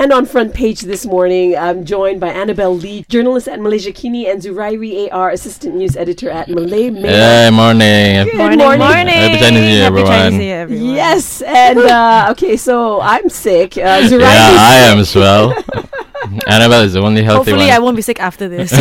And on front page this morning, I'm joined by Annabelle Lee, journalist at Malaysiakini, and Zurairi AR, assistant news editor at Malay Mail. Hey, morning. Good morning, morning. morning. Happy Chinese New Year, Happy everyone. Chinese Year, everyone. Yes, and uh, okay, so I'm sick. Uh, Zurairi Yeah, I am as well. Annabelle is the only healthy Hopefully, one. I won't be sick after this.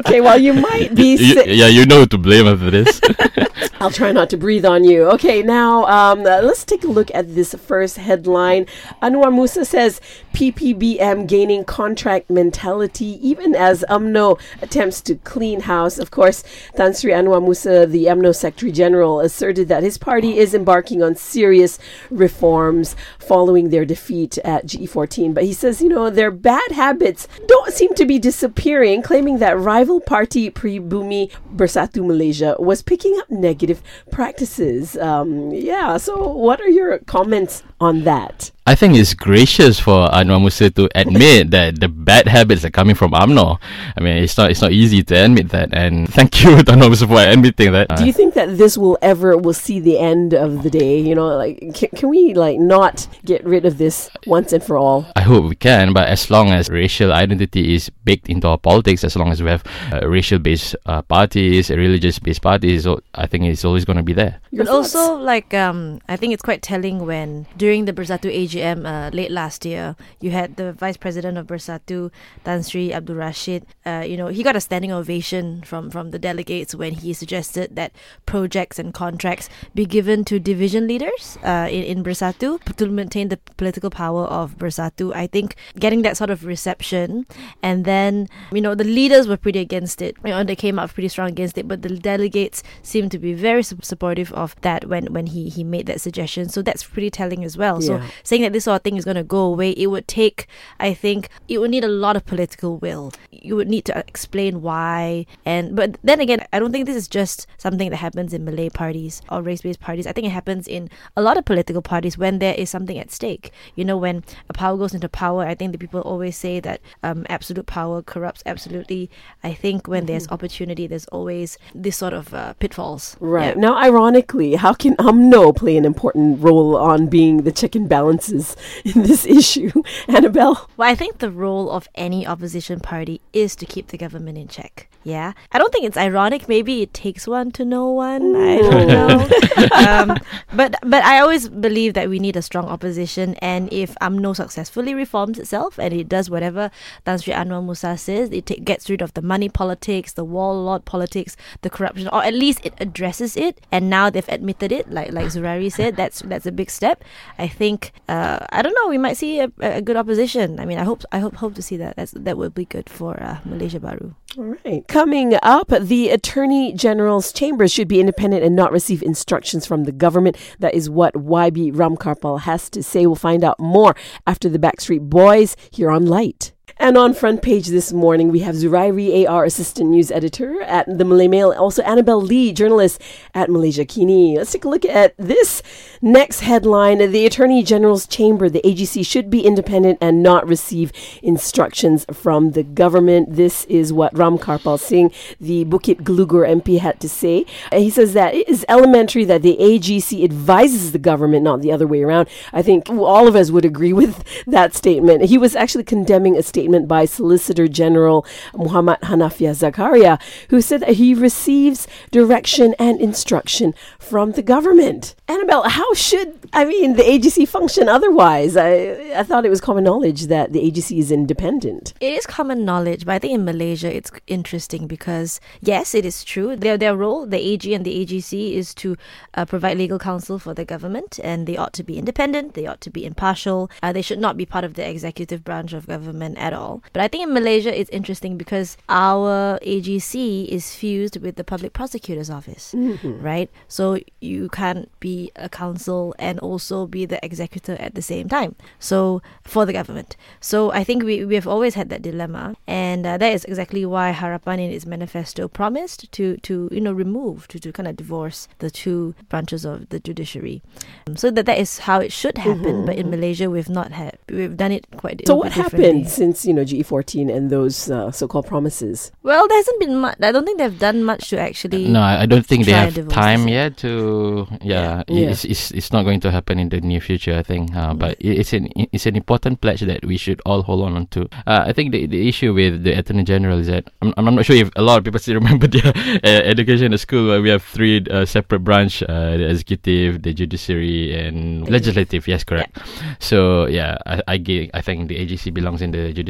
okay, well, you might be You- sick. yeah, you know who to blame after this. I'll try not to breathe on you. Okay, now um, uh, let's take a look at this first headline. Annuar Musa says PPBM gaining contract mentality even as UMNO attempts to clean house. Of course, Tan Sri Annuar Musa, the UMNO Secretary General, asserted that his party is embarking on serious reforms following their defeat at G14. But he says, you know, their bad habits don't seem to be disappearing, claiming that rival party Pribumi Bersatu Malaysia was picking up negative practices. Um, yeah, so what are your comments on that? I think it's gracious for Annuar Musa to admit that the bad habits are coming from UMNO. I mean, it's not it's not easy to admit that, and thank you, Annuar Musa, for admitting that. Do you think that this will ever will see the end of the day? You know, like can, can we like not get rid of this once and for all? I hope we can, but as long as racial identity is baked into our politics, as long as we have uh, racial-based uh, parties, religious-based parties, so I think it's always going to be there. Your but thoughts? also, like, um, I think it's quite telling when during the Bersatu AGM uh, late last year, you had the vice president of Bersatu, Tan Sri Abdul Rashid. Uh, you know, he got a standing ovation from from the delegates when he suggested that projects and contracts be given to division leaders uh, in in Bersatu to maintain the political power of Bersatu. I think getting that sort of reception, and then you know the leaders were pretty against it. You know, they came out pretty strong against it, but the delegates seemed to be very supportive of that when when he he made that suggestion. So that's pretty telling as well. So saying that this sort of thing is going to go away, it would take, I think, it would need a lot of political will. You would need to explain why, and but then again, I don't think this is just something that happens in Malay parties or race-based parties. I think it happens in a lot of political parties when there is something at stake. You know, when a power goes into power, I think the people always say that um, absolute power corrupts absolutely. I think when there's opportunity, there's always this sort of uh, pitfalls. Right. Yeah. Now, ironically, how can UMNO play an important role on being the check and balances in this issue? Annabelle? Well, I think the role of any opposition party is to keep the government in check. Yeah, I don't think it's ironic. Maybe it takes one to know one. I don't know. um, but but I always believe that we need a strong opposition, and if UMNO successfully reforms itself and it does whatever Tan Sri Annuar Musa says, it ta- gets rid of the money politics, the warlord politics, the corruption, or at least it addresses it. And now they've admitted it, like like Zurairi said. That's that's a big step. I think uh, I don't know. We might see a, a good opposition. I mean, I hope I hope hope to see that. That's, that would be good for uh, Malaysia Baru. All right. Coming up, the Attorney General's chambers should be independent and not receive instructions from the government. That is what YB Ramkarpal has to say. We'll find out more after the Backstreet Boys here on On light. And on front page this morning, we have Zurairi AR, assistant news editor at the Malay Mail, also Annabelle Lee, journalist at Malaysiakini. Let's take a look at this next headline. The Attorney General's chamber, the AGC, should be independent and not receive instructions from the government. This is what Ramkarpal Singh, the Bukit Gelugor MP, had to say. Uh, he says that it is elementary that the AGC advises the government, not the other way around. I think all of us would agree with that statement. He was actually condemning a statement by Solicitor General Muhammad Hanafiah Zakaria, who said that he receives direction and instruction from the government. Annabelle, how should, I mean, the AGC function otherwise? I, I thought it was common knowledge that the AGC is independent. It is common knowledge, but I think in Malaysia it's interesting because yes, it is true. Their their role, the AG and the AGC, is to uh, provide legal counsel for the government, and they ought to be independent. They ought to be impartial. Uh, they should not be part of the executive branch of government at all. But I think in Malaysia it's interesting because our AGC is fused with the Public Prosecutor's Office, right? So you can't be a counsel and also be the executor at the same time. So for the government. So I think we, we have always had that dilemma, and uh, that is exactly why Harapan in its manifesto promised to to you know remove to, to kind of divorce the two branches of the judiciary, um, so that that is how it should happen. But in Malaysia, we've not had we've done it quite. So what happened since you know, GE14 and those uh, so-called promises? Well, there hasn't been much. I don't think they've done much to actually. No, I I don't think they have time yet to. Yeah, Yeah. It's, it's it's not going to happen in the near future. I think, uh, but it's an it's an important pledge that we should all hold on to. Uh, I think the the issue with the Attorney General is that I'm I'm not sure if a lot of people still remember their uh, education at school where we have three uh, separate branch: uh, the executive, the judiciary, and legislative. Yes, correct. So yeah, I I, ge- I think the AGC belongs in the judiciary.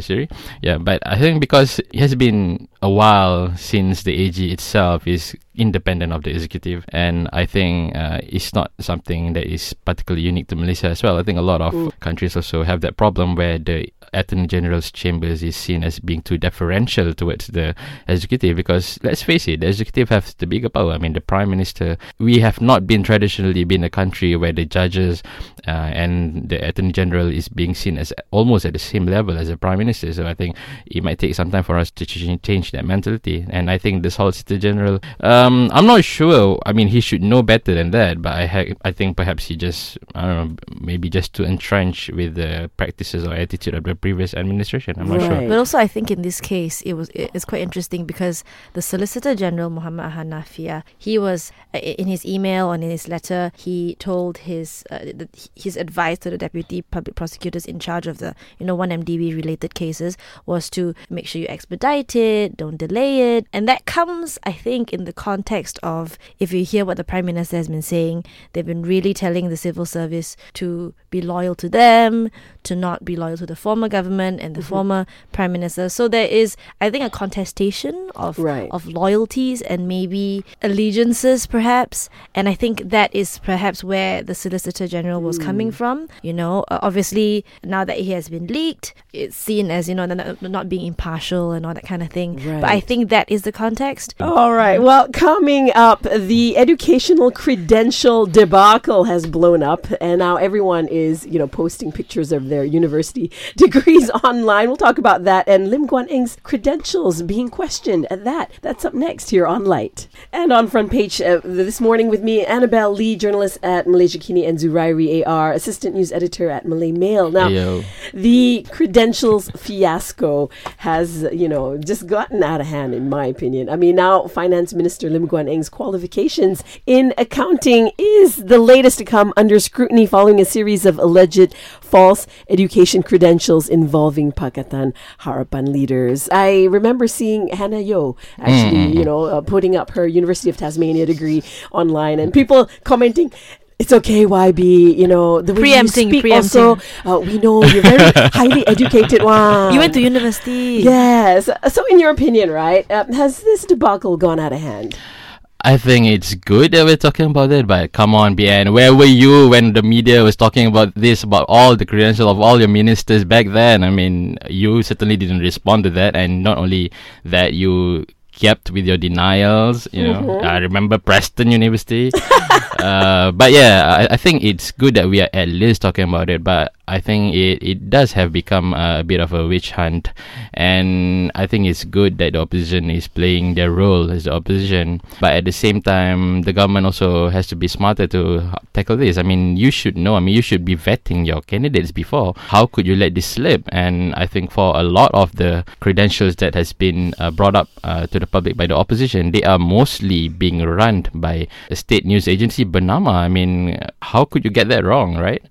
Yeah, but I think because it has been a while since the AG itself is independent of the executive, and I think uh, it's not something that is particularly unique to Malaysia as well. I think a lot of countries also have that problem where the Attorney General's chambers is seen as being too deferential towards the executive because let's face it, the executive has the bigger power. I mean, the prime minister. We have not been traditionally been a country where the judges uh, and the Attorney General is being seen as almost at the same level as the prime minister. So I think it might take some time for us to ch- change that mentality. And I think the Solicitor General, um, I'm not sure. I mean, he should know better than that. But I ha- I think perhaps he just I don't know maybe just to entrench with the practices or attitude of the previous administration. I'm not sure. But also, I think in this case, it was it- it's quite interesting because the Solicitor General Muhammad Hanafiah, he was uh, in his email and in his letter, he told his uh, his advice to the deputy public prosecutors in charge of the you know one MDB related cases was to make sure you expedite it, don't delay it, and that comes, I think, in the context of if you hear what the Prime Minister has been saying, they've been really telling the civil service to be loyal to them, to not be loyal to the former government and the former prime minister. So there is, I think, a contestation of Right. of loyalties and maybe allegiances, perhaps. And I think that is perhaps where the Solicitor General was coming from. You know, uh, obviously now that he has been leaked, it's seen as you know not, not being impartial and all that kind of thing. But I think that is the context. All right. Well, coming up, the educational credential debacle has blown up, and now everyone is, you know, posting pictures of their university degrees online. We'll talk about that and Lim Guan Eng's credentials being questioned. At that, that's up next here on Light and on front page uh, this morning with me, Annabelle Lee, journalist at Malaysiakini, and Zurairi AR, assistant news editor at Malay Mail. Now, Ayo. the credentials fiasco has, you know, just gotten out of hand, in my opinion. I mean, now Finance Minister Lim Guan Eng's qualifications in accounting is the latest to come under scrutiny following a series of alleged false education credentials involving Pakatan Harapan leaders. I remember seeing Hannah Yeoh actually, you know, uh, putting up her University of Tasmania degree online and people commenting. It's okay, YB. You know the way Preempting, you speak. Also, uh, we know you're very highly educated. Wow, You went to university. Yes. So, in your opinion, right, uh, has this debacle gone out of hand? I think it's good that we're talking about it, but come on, BN, where were you when the media was talking about this, about all the credentials of all your ministers back then? I mean, you certainly didn't respond to that, and not only that, you kept with your denials. You know, I remember Preston University. uh, but yeah, I, I think it's good that we are at least talking about it. But I think it, it does have become a bit of a witch hunt, and I think it's good that the opposition is playing their role as the opposition. But at the same time, the government also has to be smarter to tackle this. I mean, you should know. I mean, you should be vetting your candidates before. How could you let this slip? And I think for a lot of the credentials that has been uh, brought up uh, to the public by the opposition, they are mostly being run by a state news agency, Bernama. I mean, how could you get that wrong, right?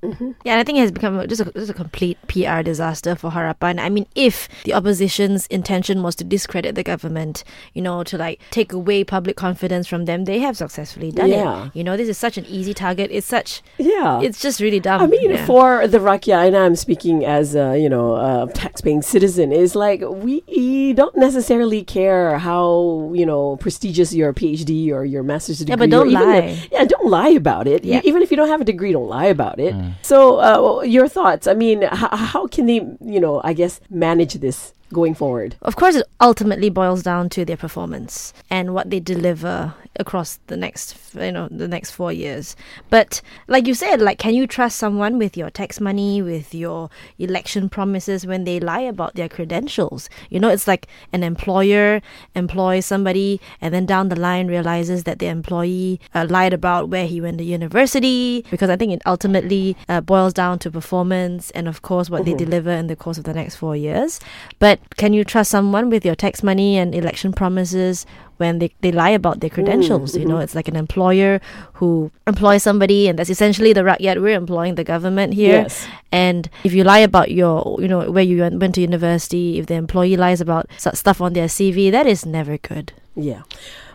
Yeah, I think it has become a- just a, just a complete PR disaster for Harapan. I mean, if the opposition's intention was to discredit the government, you know, to like take away public confidence from them, they have successfully done Yeah. it. You know, this is such an easy target. It's such, Yeah. it's just really dumb. I mean, yeah. for the Rakyat, and I'm speaking as a you know a tax-paying citizen, is like we don't necessarily care how you know prestigious your PhD or your master's degree. Yeah, but don't even the- lie. yeah, don't lie about it. Yeah. Even if you don't have a degree, don't lie about it. So, uh, your thoughts? I mean, h- how can they, you know, I guess manage this? going forward? Of course, it ultimately boils down to their performance and what they deliver across the next, you know, the next four years. But like you said, like, can you trust someone with your tax money, with your election promises when they lie about their credentials? You know, it's like an employer employs somebody and then down the line realizes that the employee uh, lied about where he went to university because I think it ultimately uh, boils down to performance and, of course, what they deliver in the course of the next four years. But can you trust someone with your tax money and election promises when they, they lie about their credentials? You know, mm-hmm. it's like an employer who employs somebody, and that's essentially the rakyat. We're employing the government here. Yes. And if you lie about your, you know, where you went went to university, if the employee lies about s- stuff on their CV, that is never good. Yeah.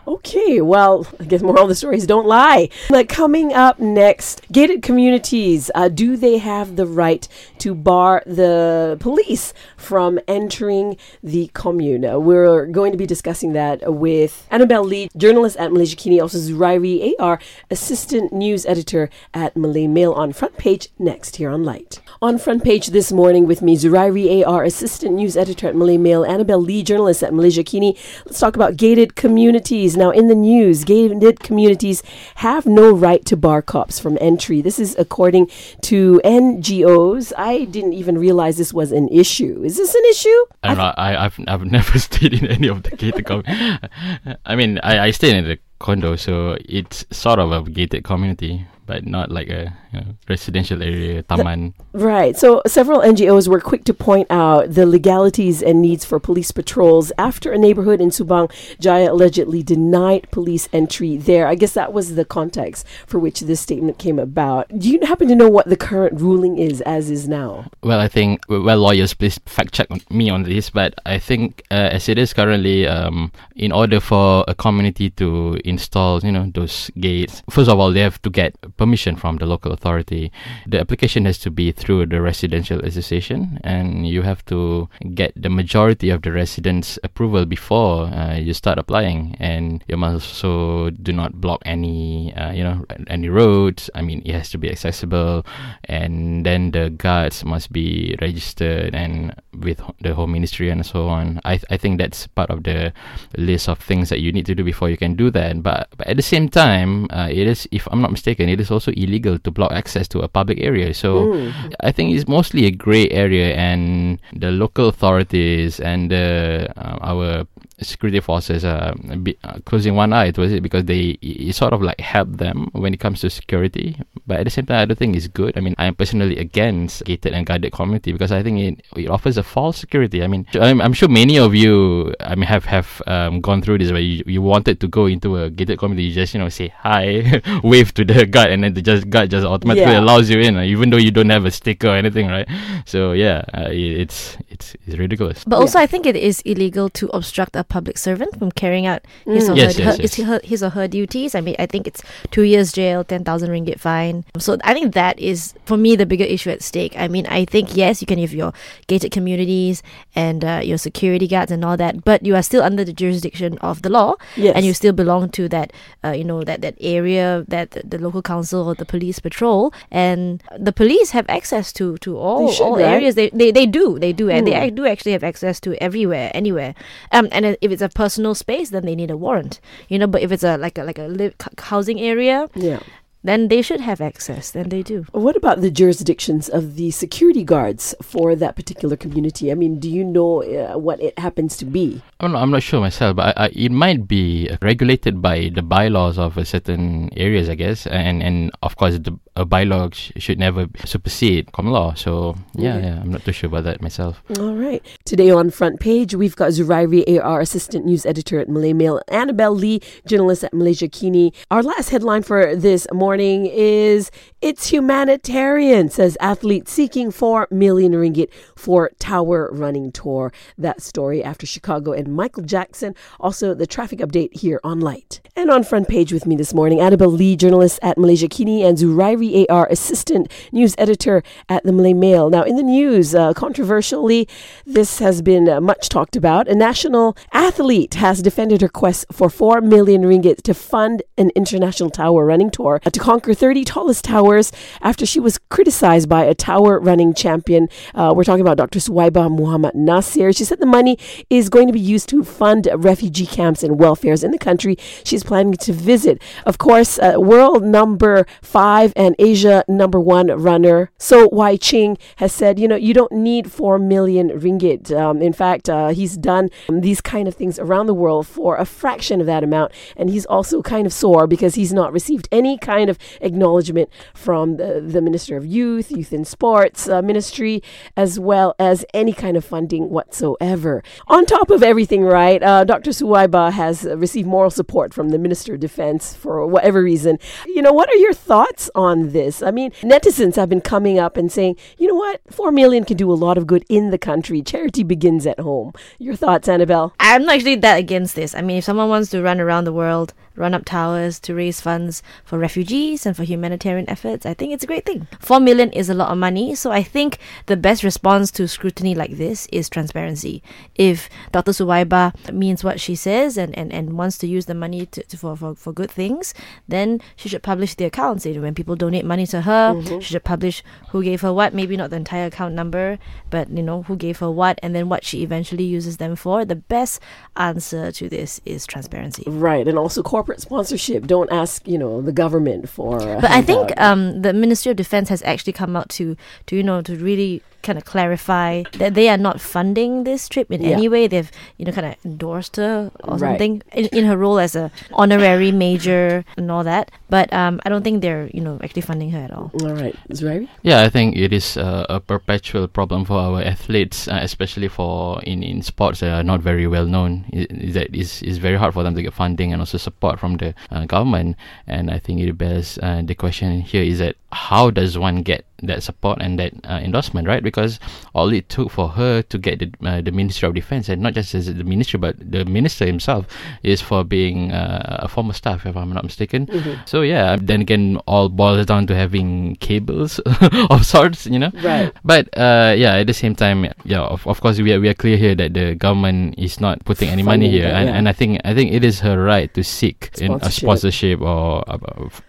Okay, well, I guess moral of the story is don't lie. But coming up next, gated communities, uh, do they have the right to bar the police from entering the commune? Uh, we're going to be discussing that with Annabelle Lee, journalist at Malaysiakini, also Zurairi AR, assistant news editor at Malay Mail on front page next here on Light. On front page this morning with me, Zurairi AR, assistant news editor at Malay Mail, Annabelle Lee, journalist at Malaysiakini. Let's talk about gated communities. Now, in the news, gated communities have no right to bar cops from entry. This is according to NGOs. I didn't even realize this was an issue. Is this an issue? I'm not, I, I've I've never stayed in any of the gated com. I mean, I, I stayed in the condo, so it's sort of a gated community, but not like a you know, residential area, taman. Right. So several NGOs were quick to point out the legalities and needs for police patrols after a neighborhood in Subang Jaya allegedly denied police entry there. I guess that was the context for which this statement came about. Do you happen to know what the current ruling is as is now? Well, I think well, lawyers, please fact check me on this, but I think uh, as it is currently, um, in order for a community to install, you know, those gates, first of all, they have to get permission from the local authority. The application has to be through the residential association, and you have to get the majority of the residents' approval before uh, you start applying. And you must also do not block any, uh, you know, any roads. I mean, it has to be accessible, and then the guards must be registered and with the home ministry and so on. I I think that's part of the list of things that you need to do before you can do that. But, but at the same time, uh, it is, if I'm not mistaken, it is also illegal to block access to a public area. So I think it's mostly a grey area, and the local authorities and uh, our security forces are a bit, uh, closing one eye towards it because they it sort of like help them when it comes to security. But at the same time, I don't think it's good. I mean, I am personally against gated and guarded community because I think it, it offers a false security. I mean, I'm, I'm sure many of you, I mean, have have um, gone through this where you, you wanted to go into a gated community, you just you know say hi, wave to the guard, and then the just guard just automatically Yeah. allows you in, uh, even though you don't have a sticker or anything, right? So yeah, uh, it, it's it's it's ridiculous. But also, I think it is illegal to obstruct a public servant from carrying out his, or, Yes, her, yes, her- yes. his, her, his or her duties. I mean, I think it's two years jail, 10,000 ringgit fine. So I think that is, for me, the bigger issue at stake. I mean, I think, yes, you can have your gated communities and uh, your security guards and all that, but you are still under the jurisdiction of the law Yes. and you still belong to that, uh, you know, that, that area that the, the local council or the police patrol. And the police have access to, to all, should, all right? areas. They, they, they do. They do. And they do actually have access to everywhere, anywhere. Um, and if it's a personal space, then they need a warrant. You know, but if it's a like a like a live, housing area, Yeah. Then they should have access. Then they do. What about the jurisdictions of the security guards for that particular community? I mean, do you know uh, what it happens to be? I'm not, I'm not sure myself, but I, I, it might be regulated by the bylaws of a certain areas, I guess, and and of course the a bylaw sh- should never supersede common law. So yeah, Okay. yeah, I'm not too sure about that myself. All right. Today on front page, we've got Zurairi AR, assistant news editor at Malay Mail, Annabelle Lee, journalist at Malaysiakini. Our last headline for this morning is It's humanitarian, says athlete seeking 4 million ringgit for tower running tour. That story after Chicago and Michael Jackson. Also, the traffic update here on Light. And on front page with me this morning, Annabelle Lee, journalist at Malaysiakini, and Zurairi AR, assistant news editor at the Malay Mail. Now, in the news, uh, controversially, this has been uh, much talked about. A national athlete has defended her quest for 4 million ringgit to fund an international tower running tour to to conquer 30 tallest towers after she was criticized by a tower running champion. Uh, we're talking about Dr. Suwaiba Muhammad Nasir. She said the money is going to be used to fund refugee camps and welfares in the country she's planning to visit. Of course, uh, world number five and Asia number one runner Soh Wai Ching has said, you know, you don't need 4 million ringgit. Um, in fact, uh, he's done these kind of things around the world for a fraction of that amount. And he's also kind of sore because he's not received any kind of acknowledgement from the, the Minister of Youth, Youth and Sports uh, Ministry, as well as any kind of funding whatsoever. On top of everything, right, uh, Dr. Suwaiba has received moral support from the Minister of Defense for whatever reason. You know, what are your thoughts on this? I mean, netizens have been coming up and saying, you know what, four million can do a lot of good in the country. Charity begins at home. Your thoughts, Annabelle? I'm not actually that against this. I mean, if someone wants to run around the world run up towers to raise funds for refugees and for humanitarian efforts. I think it's a great thing. Four million is a lot of money, so I think the best response to scrutiny like this is transparency. If Dr. Suwaiba means what she says and, and, and wants to use the money to, to for, for, for good things, then she should publish the accounts. You know, when people donate money to her, mm-hmm. she should publish who gave her what, maybe not the entire account number, but you know, who gave her what and then what she eventually uses them for. The best answer to this is transparency. Right, and also corporate corporate sponsorship. Don't ask, you know, the government for. But I think um, the Ministry of Defense has actually come out to, to you know, to really kind of clarify that they are not funding this trip in yeah. any way. They've you know kind of endorsed her or right. something in, in her role as a honorary major and all that. But um, I don't think they're you know actually funding her at all. All right, right. Yeah, I think it is uh, a perpetual problem for our athletes, uh, especially for in, in sports that are not very well known. Is that is is very hard for them to get funding and also support from the uh, government. And I think it bears uh, the question here is that how does one get that support and that uh, endorsement, right? Because all it took for her to get the uh, the Ministry of Defense, and not just as the ministry, but the minister himself, is for being uh, a former staff, if I'm not mistaken. Mm-hmm. So yeah, then again, all boils down to having cables of sorts, you know. Right. But uh, yeah, at the same time, yeah, of, of course, we are, we are clear here that the government is not putting any money here, that, and, and I think I think it is her right to seek sponsorship. a sponsorship or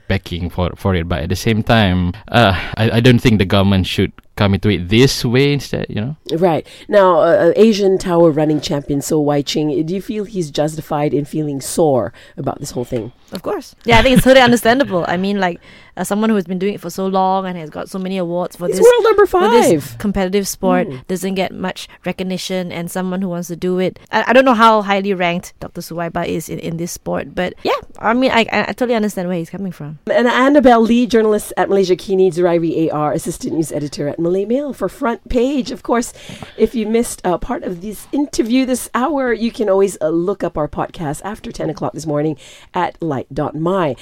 backing for for it. But at the same time, uh, I I don't think the government should come into it this way instead, you know? Right. Now, uh, Asian Tower running champion Soh Wai Ching, do you feel he's justified in feeling sore about this whole thing? Of course. Yeah, I think it's totally understandable. I mean, like, as someone who has been doing it for so long and has got so many awards for he's this world number five. this competitive sport, mm. doesn't get much recognition, and someone who wants to do it. I, I don't know how highly ranked Dr. Suwaiba is in, in this sport, but yeah, I mean, I, I, I totally understand where he's coming from. And Annabelle Lee, journalist at Malaysiakini, Zurairi AR, assistant news editor at Malay Mail for Front Page. Of course, if you missed uh, part of this interview this hour, you can always uh, look up our podcast after 10 o'clock this morning at light.my.